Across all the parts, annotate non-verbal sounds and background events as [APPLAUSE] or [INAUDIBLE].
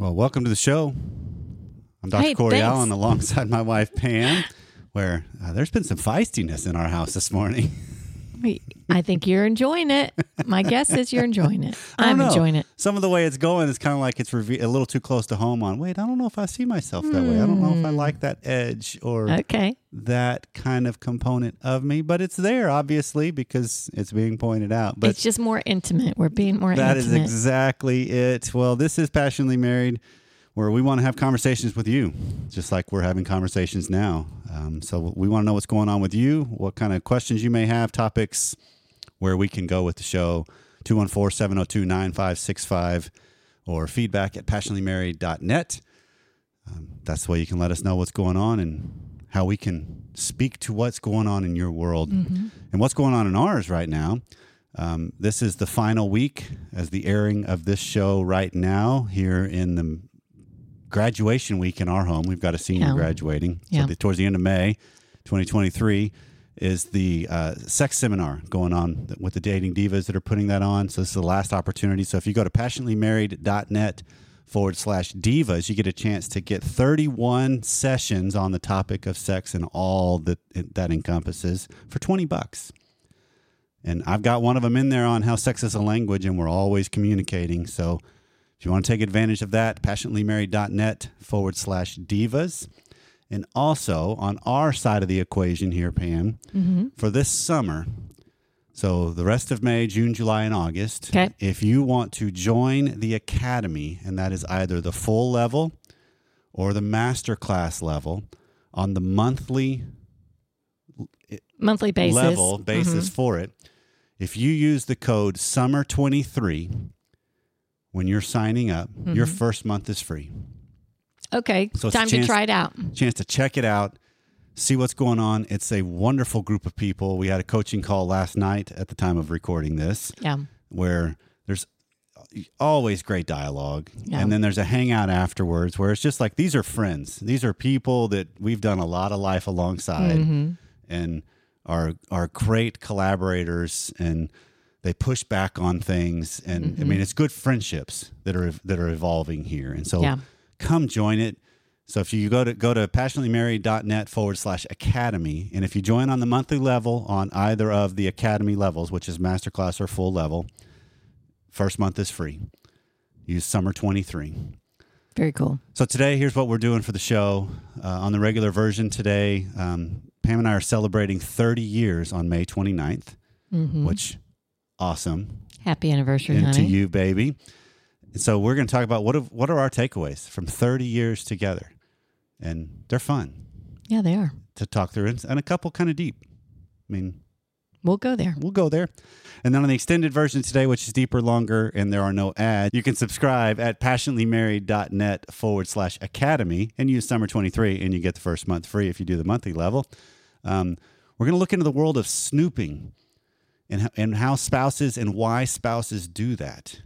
Well, welcome to the show. I'm Dr. Hey, Corey thanks. Allen alongside my wife Pam, where uh, there's been some feistiness in our house this morning. I think you're enjoying it. My guess is you're enjoying it. I'm enjoying it. Some of the way it's going is kind of like it's reve- a little too close to home on, wait, I don't know if I see myself that way. I don't know if I like that edge or Okay. that kind of component of me, but it's there obviously because it's being pointed out. But it's just more intimate. We're being more That is intimate. exactly it. Well, this is Passionately Married, where we want to have conversations with you, just like we're having conversations now. Um, so we want to know what's going on with you, what kind of questions you may have, topics, where we can go with the show 214 702 9565 or feedback at passionatelymarried.net. Um, that's the way you can let us know what's going on and how we can speak to what's going on in your world and what's going on in ours right now. Um, this is the final week as the airing of this show right now here in the graduation week in our home. We've got a senior Yeah. graduating. Yeah. So the, towards the end of May 2023 is the uh, sex seminar going on with the dating divas that are putting that on. So this is the last opportunity. So if you go to passionatelymarried.net forward slash divas, you get a chance to get 31 sessions on the topic of sex and all that that encompasses for 20 bucks. And I've got one of them in there on how sex is a language and we're always communicating. So if you want to take advantage of that, passionatelymarried.net forward slash divas. And also on our side of the equation here, Pam, Mm-hmm. for this summer, so the rest of May, June, July, and August, Okay. if you want to join the academy, and that is either the full level or the master class level on the monthly Monthly basis. level basis Mhm. for it. If you use the code SUMMER23 when you're signing up, your Mm-hmm. first month is free. Okay. So Time to try it out. Chance to check it out, see what's going on. It's a wonderful group of people. We had a coaching call last night at the time of recording this Yeah. where there's always great dialogue. Yeah. And then there's a hangout afterwards where it's just like these are friends. These are people that we've done a lot of life alongside Mm-hmm. and are are great collaborators and they push back on things and Mm-hmm. I mean it's good friendships that are that are evolving here. And so Yeah. Come join it. So if you go to go to passionatelymarried.net forward slash academy, and if you join on the monthly level on either of the academy levels, which is masterclass or full level, first month is free. Use summer 23. Very cool. So today, here's what we're doing for the show. Uh, on the regular version today, um, Pam and I are celebrating 30 years on May 29th, Mm-hmm. which awesome. Happy anniversary, And to you, baby. And so we're going to talk about what have, what are our takeaways from 30 years together, and they're fun Yeah, they are. to talk through, and, and a couple kind of deep. I mean, We'll go there. we'll go there. And then on the extended version today, which is deeper, longer, and there are no ads, you can subscribe at passionatelymarried.net forward slash academy and use summer 23, and you get the first month free if you do the monthly level. Um, we're going to look into the world of snooping and, and how spouses and why spouses do that.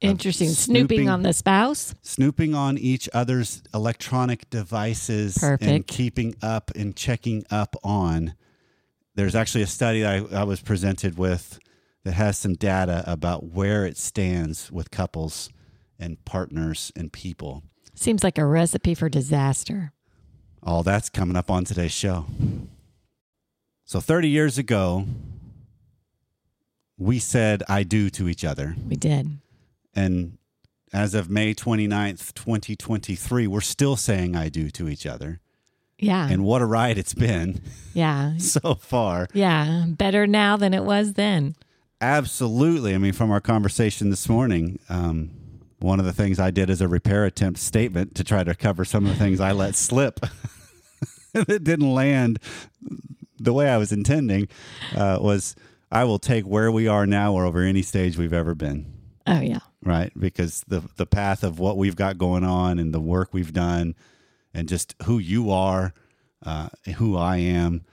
Interesting. snooping- Snooping on the spouse. Snooping on each other's electronic devices and Perfect. keeping up and checking up on. There's actually a study I, I was presented with that has some data about where it stands with couples and partners and people. Seems like a recipe for disaster. All that's coming up on today's show. So 30 years ago, we said I do to each other. We did. And as of May 29th, 2023, we're still saying I do to each other. Yeah. And what a ride it's been yeah. [LAUGHS] so far. Yeah. Better now than it was then. Absolutely. I mean, from our conversation this morning, um, one of the things I did as a repair attempt statement to try to cover some of the things I let slip [LAUGHS] that didn't land the way I was intending uh, was I will take where we are now or over any stage we've ever been. Oh, yeah. right? Because the the path of what we've got going on and the work we've done, and just who you are, uh, who I am,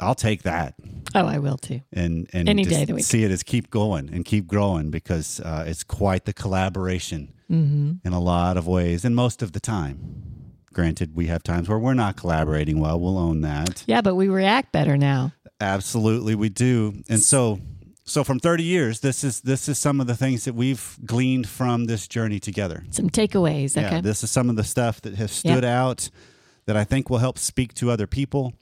I'll take that Oh, I will too. and and Any just day that we see it as keep going and keep growing because uh, it's quite the collaboration Mm-hmm. in a lot of ways and most of the time. Granted, we have times where we're not collaborating well. We'll own that. Yeah, but we react better now. Absolutely, we do. And so, So from 30 years, this is this is some of the things that we've gleaned from this journey together. Some takeaways. Okay. Yeah, this is some of the stuff that has stood out that I think will help speak to other people.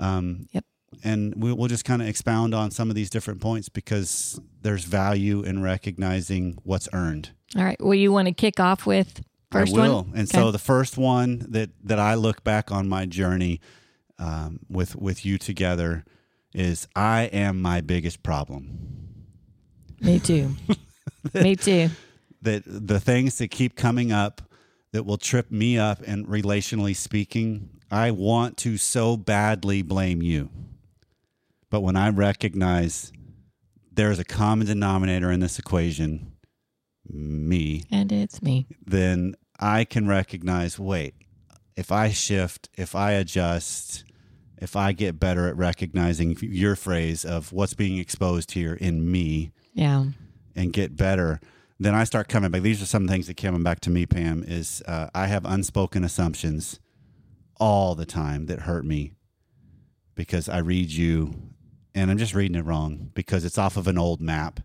Um, Yep. And we, we'll just kind of expound on some of these different points because there's value in recognizing what's earned. All right. Well, you want to kick off with first I will. one? And Okay. so the first one that that I look back on my journey um, with with you together is I am my biggest problem. Me too. [LAUGHS] Me too. That the things that keep coming up that will trip me up and relationally speaking, I want to so badly blame you. But when I recognize there's a common denominator in this equation, me, And it's me. then I can recognize wait, if I shift, if I adjust, if I get better at recognizing your phrase of what's being exposed here in me Yeah. and get better, then I start coming back. These are some things that coming back to me, Pam, is uh, I have unspoken assumptions all the time that hurt me because I read you and I'm just reading it wrong because it's off of an old map.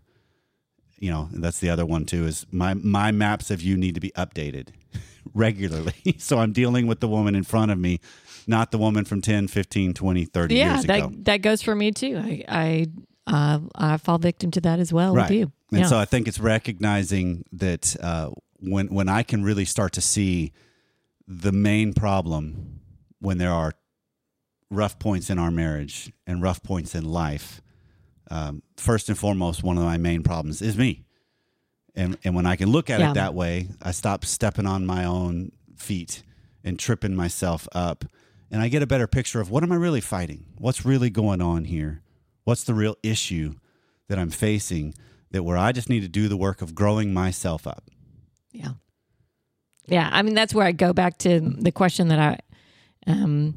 You know, that's the other one too is my my maps of you need to be updated [LAUGHS] regularly. [LAUGHS] so I'm dealing with the woman in front of me, not the woman from 10, 15, 20, 30 Yeah. years That ago. that goes for me too. I I uh, I fall victim to that as well right. with you. And yeah. so I think it's recognizing that uh, when when I can really start to see the main problem when there are rough points in our marriage and rough points in life. Um, first and foremost, one of my main problems is me. And and when I can look at Yeah. it that way, I stop stepping on my own feet and tripping myself up. And I get a better picture of what am I really fighting? What's really going on here? What's the real issue that I'm facing that where I just need to do the work of growing myself up? Yeah. Yeah. I mean, that's where I go back to the question that I um,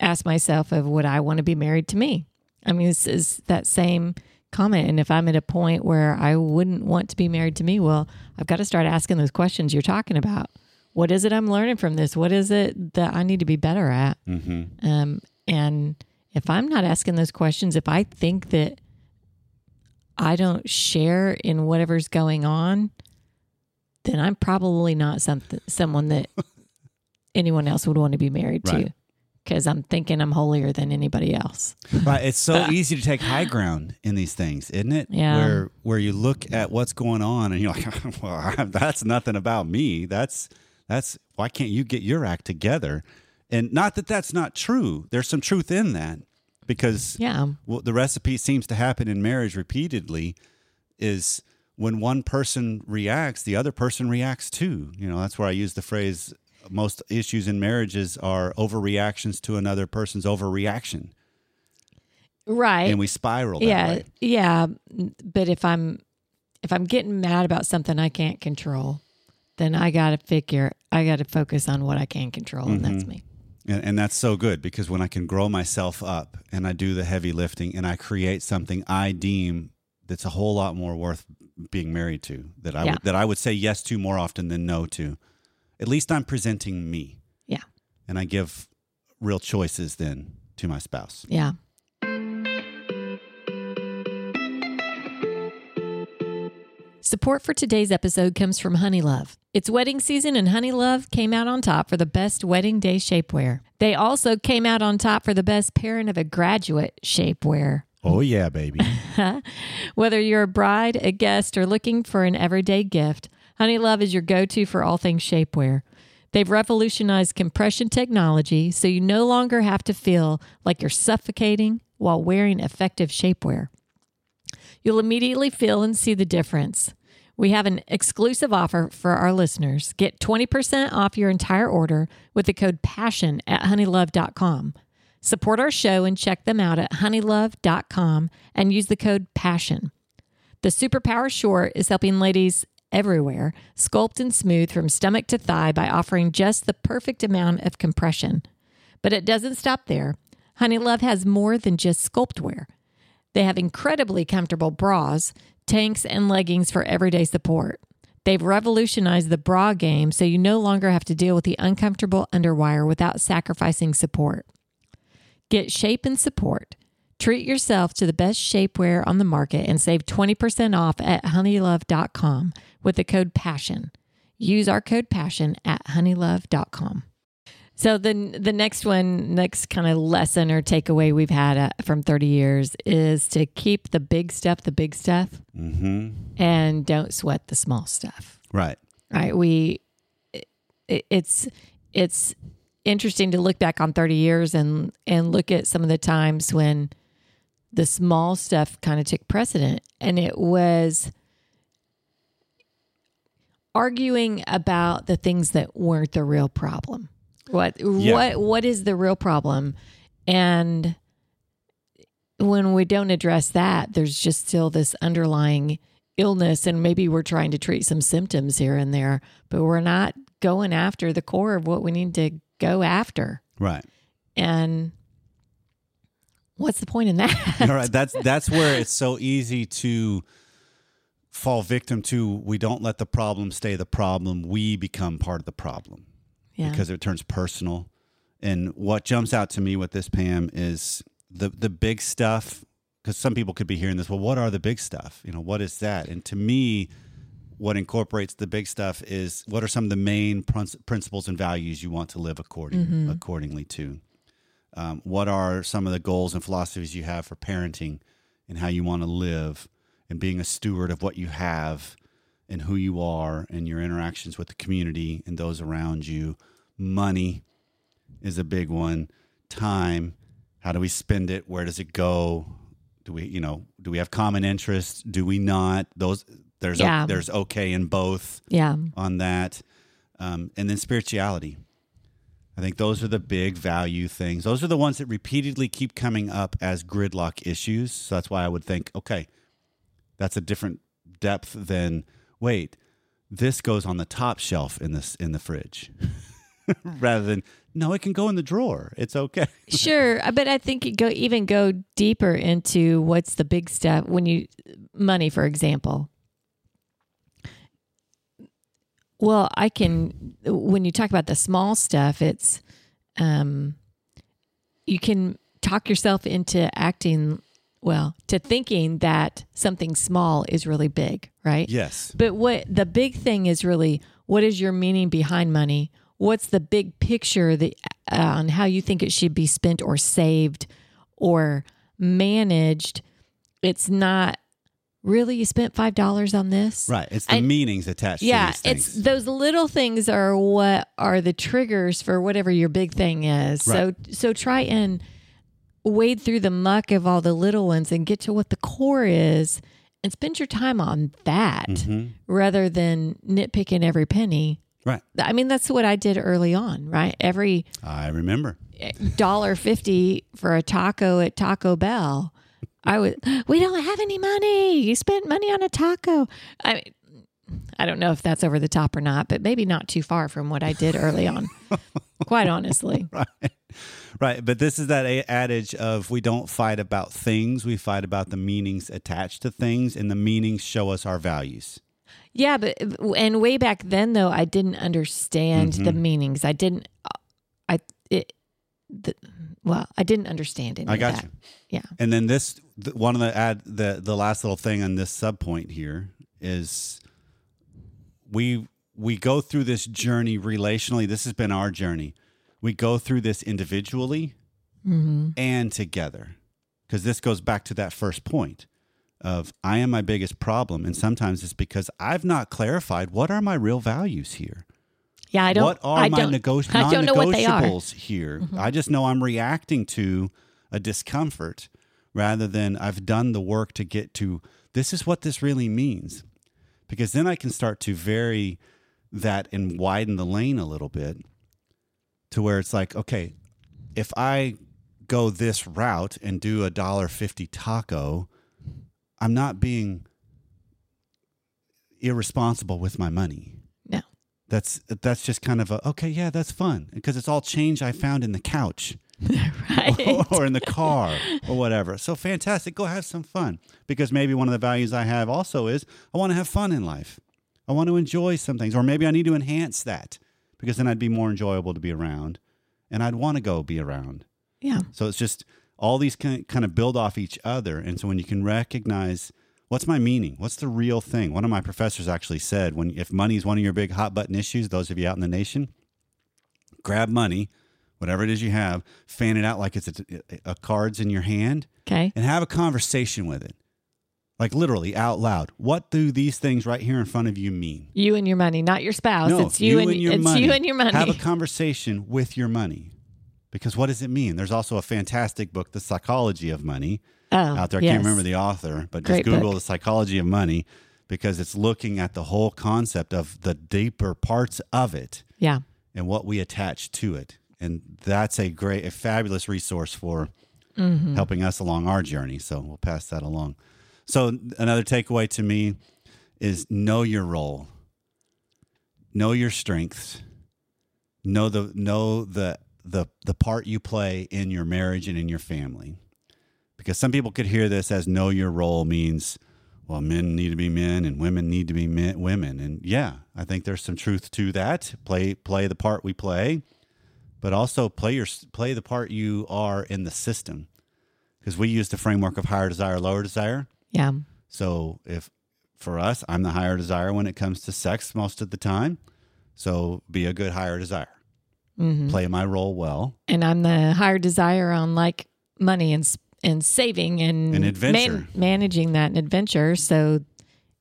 ask myself of would I want to be married to me? I mean, this is that same comment. And if I'm at a point where I wouldn't want to be married to me, well, I've got to start asking those questions you're talking about. What is it I'm learning from this? What is it that I need to be better at? Mm-hmm. Um, and if I'm not asking those questions, if I think that I don't share in whatever's going on, then I'm probably not something someone that [LAUGHS] anyone else would want to be married to because I'm thinking I'm holier than anybody else. Right. It's so [LAUGHS] easy to take high ground in these things, isn't it? Yeah. Where where you look at what's going on and you're like, [LAUGHS] well, that's nothing about me. That's that's why can't you get your act together? And not that that's not true. There's some truth in that because Yeah. what the recipe seems to happen in marriage repeatedly is when one person reacts, the other person reacts too. You know, that's where I use the phrase most issues in marriages are overreactions to another person's overreaction. Right. And we spiral that yeah. way. Yeah. But if I'm if I'm getting mad about something I can't control, then I got to figure I got to focus on what I can control, and that's mm-hmm. me. And, and that's so good because when I can grow myself up and I do the heavy lifting and I create something I deem that's a whole lot more worth being married to that I Yeah. would, that I would say yes to more often than no to. At least I'm presenting me Yeah. and I give real choices then to my spouse. Yeah. Support for today's episode comes from Honey Love. It's wedding season, and Honey Love came out on top for the best wedding day shapewear. They also came out on top for the best parent of a graduate shapewear. Oh yeah, baby. [LAUGHS] Whether you're a bride, a guest, or looking for an everyday gift, Honey Love is your go to for all things shapewear. They've revolutionized compression technology so you no longer have to feel like you're suffocating while wearing effective shapewear. You'll immediately feel and see the difference. We have an exclusive offer for our listeners. Get 20% off your entire order with the code PASSION at honeylove.com. Support our show and check them out at honeylove.com and use the code PASSION. The Superpower Short is helping ladies everywhere sculpt and smooth from stomach to thigh by offering just the perfect amount of compression. But it doesn't stop there. Honey Love has more than just sculpt wear. They have incredibly comfortable bras, tanks, and leggings for everyday support. They've revolutionized the bra game so you no longer have to deal with the uncomfortable underwire without sacrificing support. Get shape and support. Treat yourself to the best shapewear on the market and save 20% off at honeylove.com with the code PASSION. Use our code PASSION at honeylove.com. So the the next one, next kind of lesson or takeaway we've had uh, from 30 years is to keep the big stuff the big stuff Mm-hmm. and don't sweat the small stuff. Right. Right? We it, it's it's interesting to look back on 30 years and and look at some of the times when the small stuff kind of took precedent and it was arguing about the things that weren't the real problem. What Yeah. what what is the real problem? And when we don't address that, there's just still this underlying illness and maybe we're trying to treat some symptoms here and there, but we're not going after the core of what we need to go after. Right. And what's the point in that? [LAUGHS] All right. That's that's where it's so easy to fall victim to. We don't let the problem stay the problem. We become part of the problem Yeah. because it turns personal. And what jumps out to me with this, Pam, is the the big stuff. Because some people could be hearing this. Well, what are the big stuff? You know, what is that? And to me, what incorporates the big stuff is what are some of the main prin- principles and values you want to live according accordingly to. Um, what are some of the goals and philosophies you have for parenting and how you want to live and being a steward of what you have and who you are and your interactions with the community and those around you. Money is a big one. Time, how do we spend it? Where does it go? Do we, you know, do we have common interests? Do we not? Those there's Yeah. there's okay in both yeah. on that. Um, and then spirituality. I think those are the big value things. Those are the ones that repeatedly keep coming up as gridlock issues. So that's why I would think, okay, that's a different depth than wait, this goes on the top shelf in this in the fridge. [LAUGHS] Rather than no, it can go in the drawer. It's okay. [LAUGHS] Sure, uh, but I think you go even go deeper into what's the big step when you money, for example. Well, I can when you talk about the small stuff, it's um, you can talk yourself into acting well to thinking that something small is really big, right? Yes. But what the big thing is really what is your meaning behind money? What's the big picture that, uh, on how you think it should be spent or saved or managed? It's not really you spent five dollars on this, Right. It's the meanings attached Yeah, to these things. it's those little things are what are the triggers for whatever your big thing is. So so try and wade through the muck of all the little ones and get to what the core is and spend your time on that Mhm. rather than nitpicking every penny. Right. I mean, that's what I did early on, right? Every I remember. dollar fifty for a taco at Taco Bell. I was, we don't have any money. You spent money on a taco. I mean, I don't know if that's over the top or not, but maybe not too far from what I did early on. [LAUGHS] Quite honestly. right right but this is that a- adage of we don't fight about things we fight about the meanings attached to things and the meanings show us our values Yeah, but and way back then though, I didn't understand the Mm-hmm. meanings. I didn't. I it. The, well, I didn't understand any i got that. you Yeah. and then this th- one of the add the the last little thing on this sub point here is we we go through this journey relationally this has been our journey we go through this individually Mm-hmm. and together because this goes back to that first point of i am my biggest problem and sometimes it's because i've not clarified what are my real values here Yeah, I don't. what are I my don't, nego- I don't know what they are. Mm-hmm. non-negotiables here i just know i'm reacting to a discomfort rather than i've done the work to get to this is what this really means because then i can start to vary that and widen the lane a little bit to where it's like okay if i go this route and do a dollar fifty taco i'm not being irresponsible with my money. No. that's that's just kind of a okay yeah that's fun because it's all change i found in the couch. [LAUGHS] Right. or in the car or whatever. So fantastic go have some fun. Because maybe one of the values i have also is i want to have fun in life. I want to enjoy some things or maybe i need to enhance that because then i'd be more enjoyable to be around and i'd want to go be around yeah. so it's just all these kind kind of build off each other. And so when you can recognize what's my meaning, what's the real thing. One of my professors actually said, when if money is one of your big hot button issues, those of you out in the nation, grab money, whatever it is you have, fan it out like it's a, a cards in your hand, Okay. and have a conversation with it, like literally out loud. What do these things right here in front of you mean? You and your money, not your spouse. No, it's you, and, your it's money. you and your money. Have a conversation with your money. Because what does it mean? There's also a fantastic book, The Psychology of Money, oh, out there. I yes. can't remember the author, but just Great Google book. The Psychology of Money because it's looking at the whole concept of the deeper parts of it Yeah. and what we attach to it. And that's a great, a fabulous resource for Mm-hmm. helping us along our journey. So we'll pass that along. So another takeaway to me is know your role, know your strengths, know the know the the the part you play in your marriage and in your family. Because some people could hear this as know your role means well men need to be men and women need to be men, women. And yeah i think there's some truth to that. Play play the part we play but also play your play the part you are in the system. Because we use the framework of higher desire lower desire Yeah. so if for us i'm the higher desire when it comes to sex most of the time so be a good higher desire hmm play my role well And I'm the higher desire on like money and and saving and And adventure. managing that and adventure. So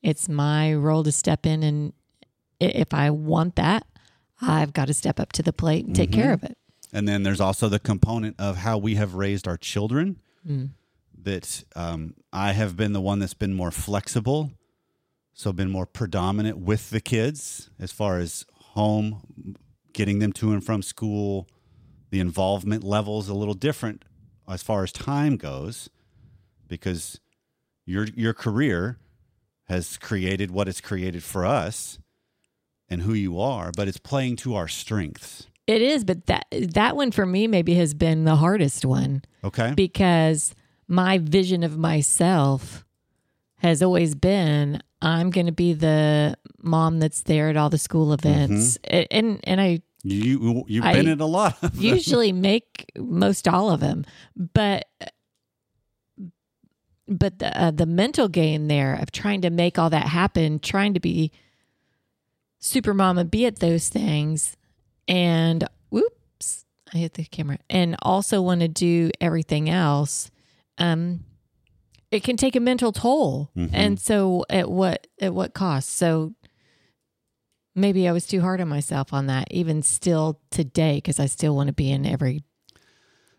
it's my role to step in and if I want that, I've got to step up to the plate and take Mm-hmm. care of it. and then there's also the component of how we have raised our children Mm. That um, I have been the one that's been more flexible, so been more predominant with the kids as far as home, getting them to and from school. The involvement level is a little different as far as time goes, because your your career has created what it's created for us and who you are, but it's playing to our strengths. It is, but that that one for me maybe has been the hardest one Okay. because my vision of myself has always been I'm going to be the mom that's there at all the school events. A- And and I You you've I been in a lot of them. usually [LAUGHS] make most all of them but but the uh, the mental game there of trying to make all that happen trying to be super mom and be at those things and whoops i hit the camera and also want to do everything else um it can take a mental toll Mhm. and so at what at what cost so maybe i was too hard on myself on that even still today because i still want to be in every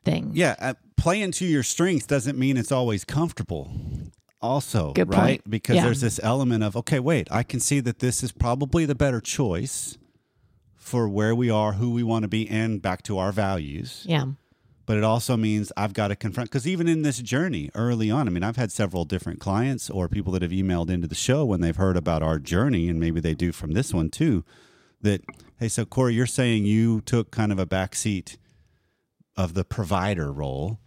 thing Yeah, uh, playing to your strengths doesn't mean it's always comfortable. Also, Good right? point. Because Yeah. there's this element of okay, wait, I can see that this is probably the better choice for where we are, who we want to be, and back to our values. yeah But it also means I've got to confront because even in this journey early on, I mean, I've had several different clients or people that have emailed into the show when they've heard about our journey, and maybe they do from this one too. That hey, so Corey, you're saying you took kind of a backseat of the provider role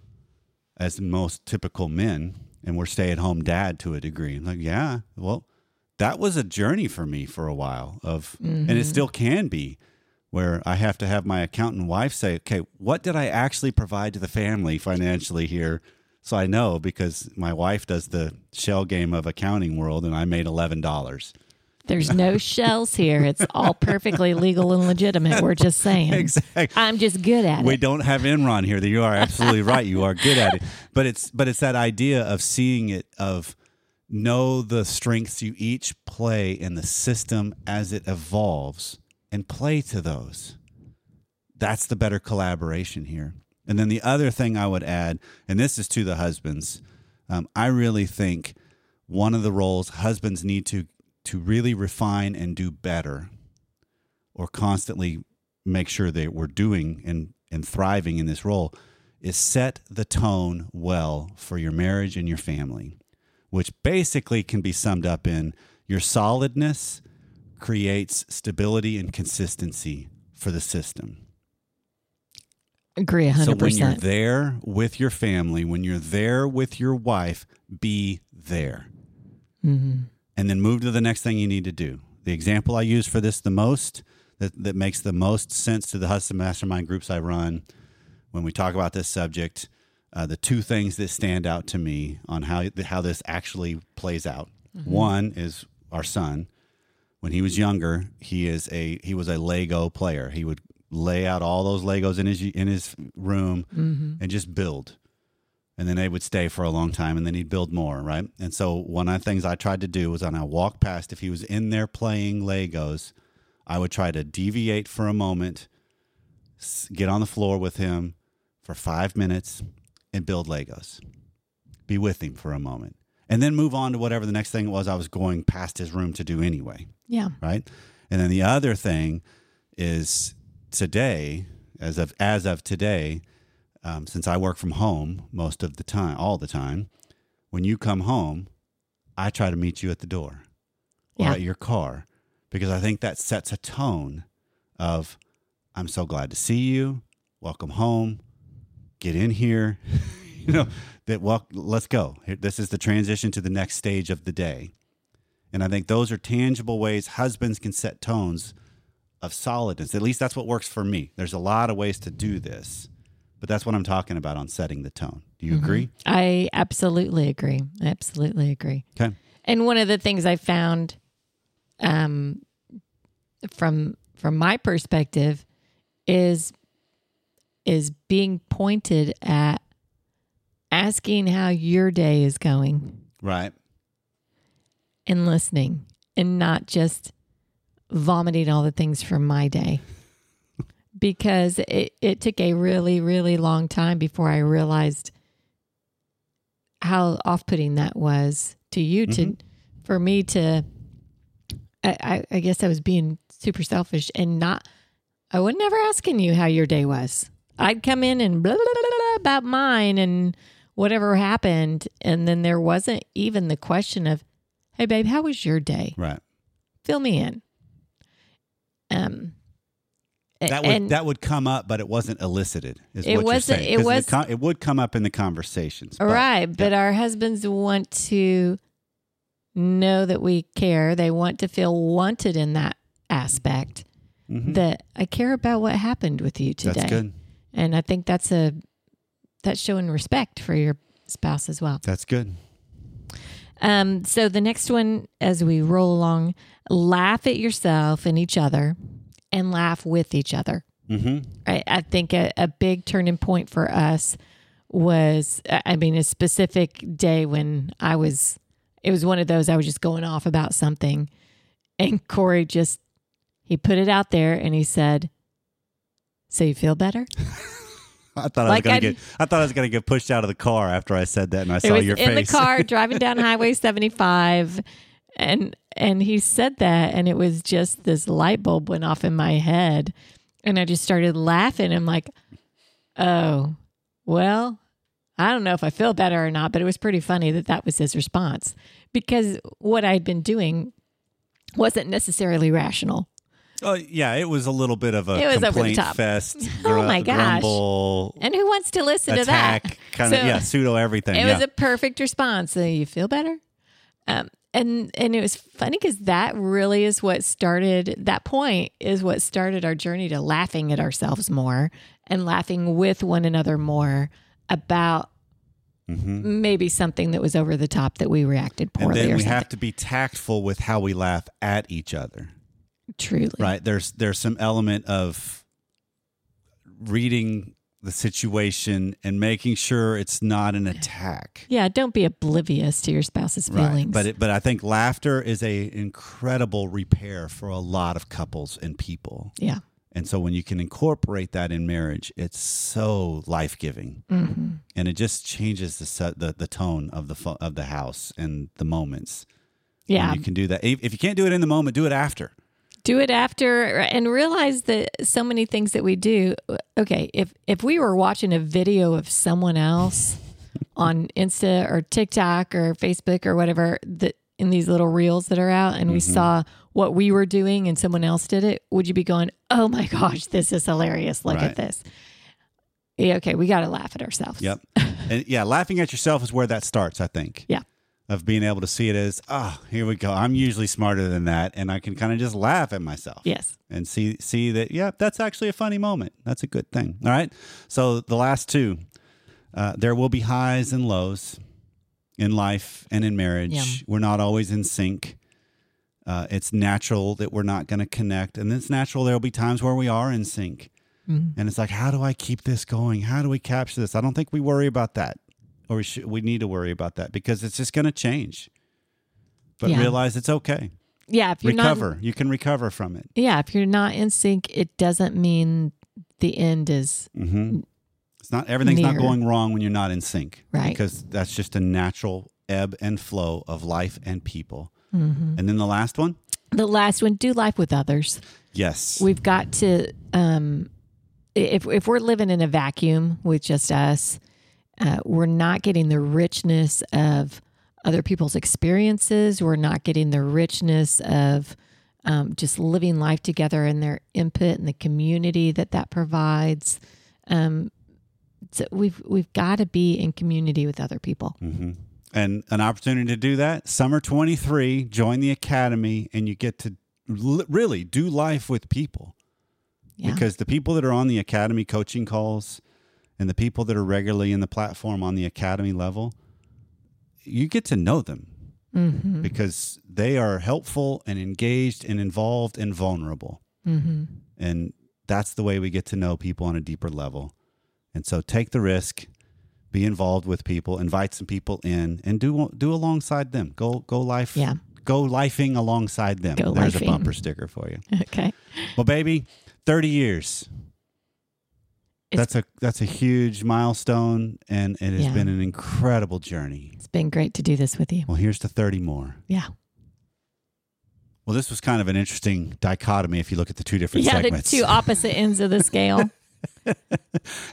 as most typical men, and we're stay at home dad to a degree. I'm like, yeah, well, that was a journey for me for a while of, and it mm-hmm. still can be, where I have to have my accountant wife say, okay, what did I actually provide to the family financially here? So I know because my wife does the shell game of accounting world, and I made eleven dollars. there's no [LAUGHS] shells here it's all perfectly [LAUGHS] legal and legitimate we're just saying Exactly. i'm just good at it. we don't have Enron here. That you are absolutely right. You are good at it. [LAUGHS] But it's but it's that idea of seeing it of know the strengths you each play in the system as it evolves and play to those. That's the better collaboration here. And then the other thing I would add, and this is to the husbands, um, I really think one of the roles husbands need to to really refine and do better or constantly make sure that we're doing and, and thriving in this role is set the tone well for your marriage and your family, which basically can be summed up in your solidness creates stability and consistency for the system. agree 100% So when you're there with your family, when you're there with your wife, be there. Mhm. and then move to the next thing you need to do. The example I use for this the most, that, that makes the most sense to the Hudson Mastermind groups I run when we talk about this subject, uh, the two things that stand out to me on how how this actually plays out. One is our son. When he was younger, he is a he was a Lego player. He would lay out all those Legos in his in his room mm-hmm. and just build. And then they would stay for a long time and then he'd build more, right? And so one of the things I tried to do was when I walked past, if he was in there playing Legos, I would try to deviate for a moment, get on the floor with him for five minutes and build Legos. Be with him for a moment. And then move on to whatever the next thing was I was going past his room to do anyway Yeah. right? And then the other thing is today, as of as of today, um, since I work from home most of the time, all the time, when you come home, I try to meet you at the door or Yeah. at your car because I think that sets a tone of I'm so glad to see you. Welcome home. Get in here. [LAUGHS] you know that. Well, let's go. This is the transition to the next stage of the day. And I think those are tangible ways husbands can set tones of solidness. At least that's what works for me. There's a lot of ways to do this, but that's what I'm talking about on setting the tone. Do you agree? I absolutely agree. I absolutely agree. Okay. And one of the things I found um, from from my perspective is is being pointed at asking how your day is going Right. and listening and not just vomiting all the things from my day. [LAUGHS] because it, it took a really, really long time before I realized how off putting that was to you to mm-hmm. for me to I, I, guess I was being super selfish and not I was never asking you how your day was. I'd come in and blah, blah, blah, blah about mine and whatever happened. And then there wasn't even the question of, hey, babe, how was your day? Right. Fill me in. Um, That would that would come up, but it wasn't elicited. Is It what wasn't- You're saying. it was- co- it would come up in the conversations. but- right. But our husbands want to know that we care. They want to feel wanted in that aspect. Mhm. That I care about what happened with you today. That's good. And I think that's a that's showing respect for your spouse as well. That's good. Um, so the next one, as we roll along, laugh at yourself and each other, and laugh with each other. Mm-hmm. I, I think a, a big turning point for us was, I mean, a specific day when I was, it was one of those I was just going off about something, and Corey just he put it out there and he said, "So you feel better?" [LAUGHS] I thought Like I was I'd- gonna get. I thought I was gonna get pushed out of the car after I said that, and I saw your in face. In the car [LAUGHS] driving down highway 75 and and he said that and it was just this light bulb went off in my head and i just started laughing i'm like oh well i don't know if i feel better or not but it was pretty funny that that was his response because what i'd been doing wasn't necessarily rational Oh yeah, it was a little bit of a It was over the complaint top. fest. [LAUGHS] Oh, my gosh. Grumble, and who wants to listen to that kind of So- yeah, pseudo everything. It yeah. was a perfect response. So you feel better? Um, and and it was funny because that really is what started. That point is what started our journey to laughing at ourselves more and laughing with one another more about Mhm. maybe something that was over the top that we reacted and poorly then we have to be tactful with how we laugh at each other. Truly, Right? There's there's some element of reading the situation and making sure it's not an attack. Yeah, don't be oblivious to your spouse's Right. feelings. But it, but I think laughter is a incredible repair for a lot of couples and people. yeah, And so when you can incorporate that in marriage, it's so life giving, hmm and it just changes the se- the, the tone of the fo- of the house and the moments. Yeah. you can do that. If you can't do it in the moment, do it after. Do it after and realize that so many things that we do okay if if we were watching a video of someone else [LAUGHS] on insta or tiktok or facebook or whatever that in these little reels that are out and we mm-hmm. saw what we were doing and someone else did it would you be going oh my gosh this is hilarious look Right. at this yeah okay we got to laugh at ourselves Yep. [LAUGHS] and yeah, laughing at yourself is where that starts. I think. Yeah. Of being able to see it as, oh, here we go. I'm usually smarter than that, and I can kind of just laugh at myself. yes and see see that yeah that's actually a funny moment that's a good thing all right so the last two Uh, there will be highs and lows in life and in marriage. We're not always in sync. Uh, it's natural that we're not going to connect, and it's natural there will be times where we are in sync. Mhm. And it's like, how do I keep this going? How do we capture this? I don't think we worry about that, or we should. We need to worry about that because it's just going to change. But Yeah. realize it's okay. Yeah, if you're recover. not you can recover from it. Yeah, if you're not in sync, it doesn't mean the end is hmm It's not everything's not going wrong when you're not in sync, Right. Because that's just a natural ebb and flow of life and people. Mhm. And then the last one, the last one. Do life with others. yes, We've got to. Um, if if we're living in a vacuum with just us, uh, we're not getting the richness of other people's experiences. We're not getting the richness of um, just living life together and their input and the community that that provides. Um, so we've we've got to be in community with other people. hmm and an opportunity to do that. Summer 23, join the academy, and you get to l- really do life with people. Yeah. because the people that are on the academy coaching calls and the people that are regularly in the platform on the academy level you get to know them. Hmm because they are helpful and engaged and involved and vulnerable. Hmm and that's the way we get to know people on a deeper level. And so take the risk be involved with people invite some people in and do do alongside them. Go go life Yeah. go lifing alongside them. Go there's lifing. a bumper sticker for you. [LAUGHS] Okay. well baby 30 years that's a that's a huge milestone and it has Yeah. been an incredible journey It's been great to do this with you. well here's to 30 more Yeah. well this was kind of an interesting dichotomy if you look at the two different Yeah, segments the two opposite ends of the [LAUGHS] scale. [LAUGHS]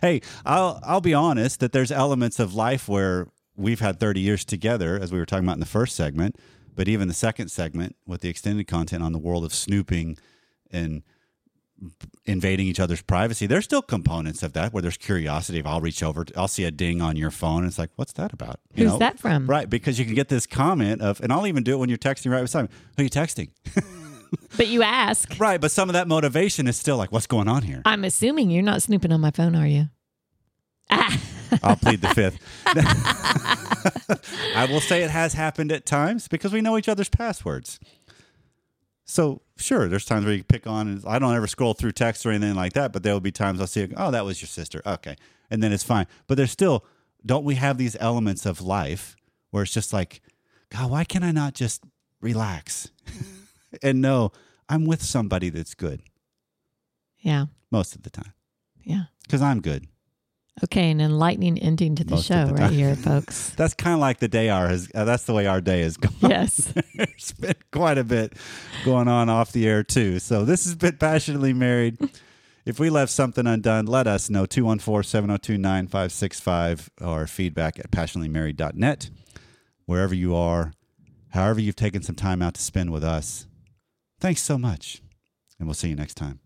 hey i'll i'll be honest that there's elements of life where we've had 30 years together as we were talking about in the first segment but even the second segment with the extended content on the world of snooping and invading each other's privacy there's still components of that where there's curiosity if i'll reach over i'll see a ding on your phone it's like what's that about You Who's know? that from? right because you can get this comment of and i'll even do it when you're texting right beside me who are you texting [LAUGHS] But you ask. right but some of that motivation is still like what's going on here I'm assuming you're not snooping on my phone, are you? [LAUGHS] I'll plead the fifth. [LAUGHS] I will say it has happened at times because we know each other's passwords. So sure, there's times where you pick on. And I don't ever scroll through text or anything like that, but there will be times I'll see, oh, that was your sister. Okay, and then it's fine. But there's still, don't we have these elements of life where it's just like, God, why can I not just relax [LAUGHS] and know I'm with somebody that's good Yeah. most of the time Yeah. because I'm good. Okay. An enlightening ending to the Most show the right here, [LAUGHS] folks. That's kind of like the day our has. Uh, that's the way our day has gone. Yes. [LAUGHS] There's been quite a bit going on off the air too. So this has been passionately married. If we left something undone, let us know 214-702-9565 or feedback at passionatelymarried.net. Wherever you are, however you've taken some time out to spend with us. Thanks so much. And we'll see you next time.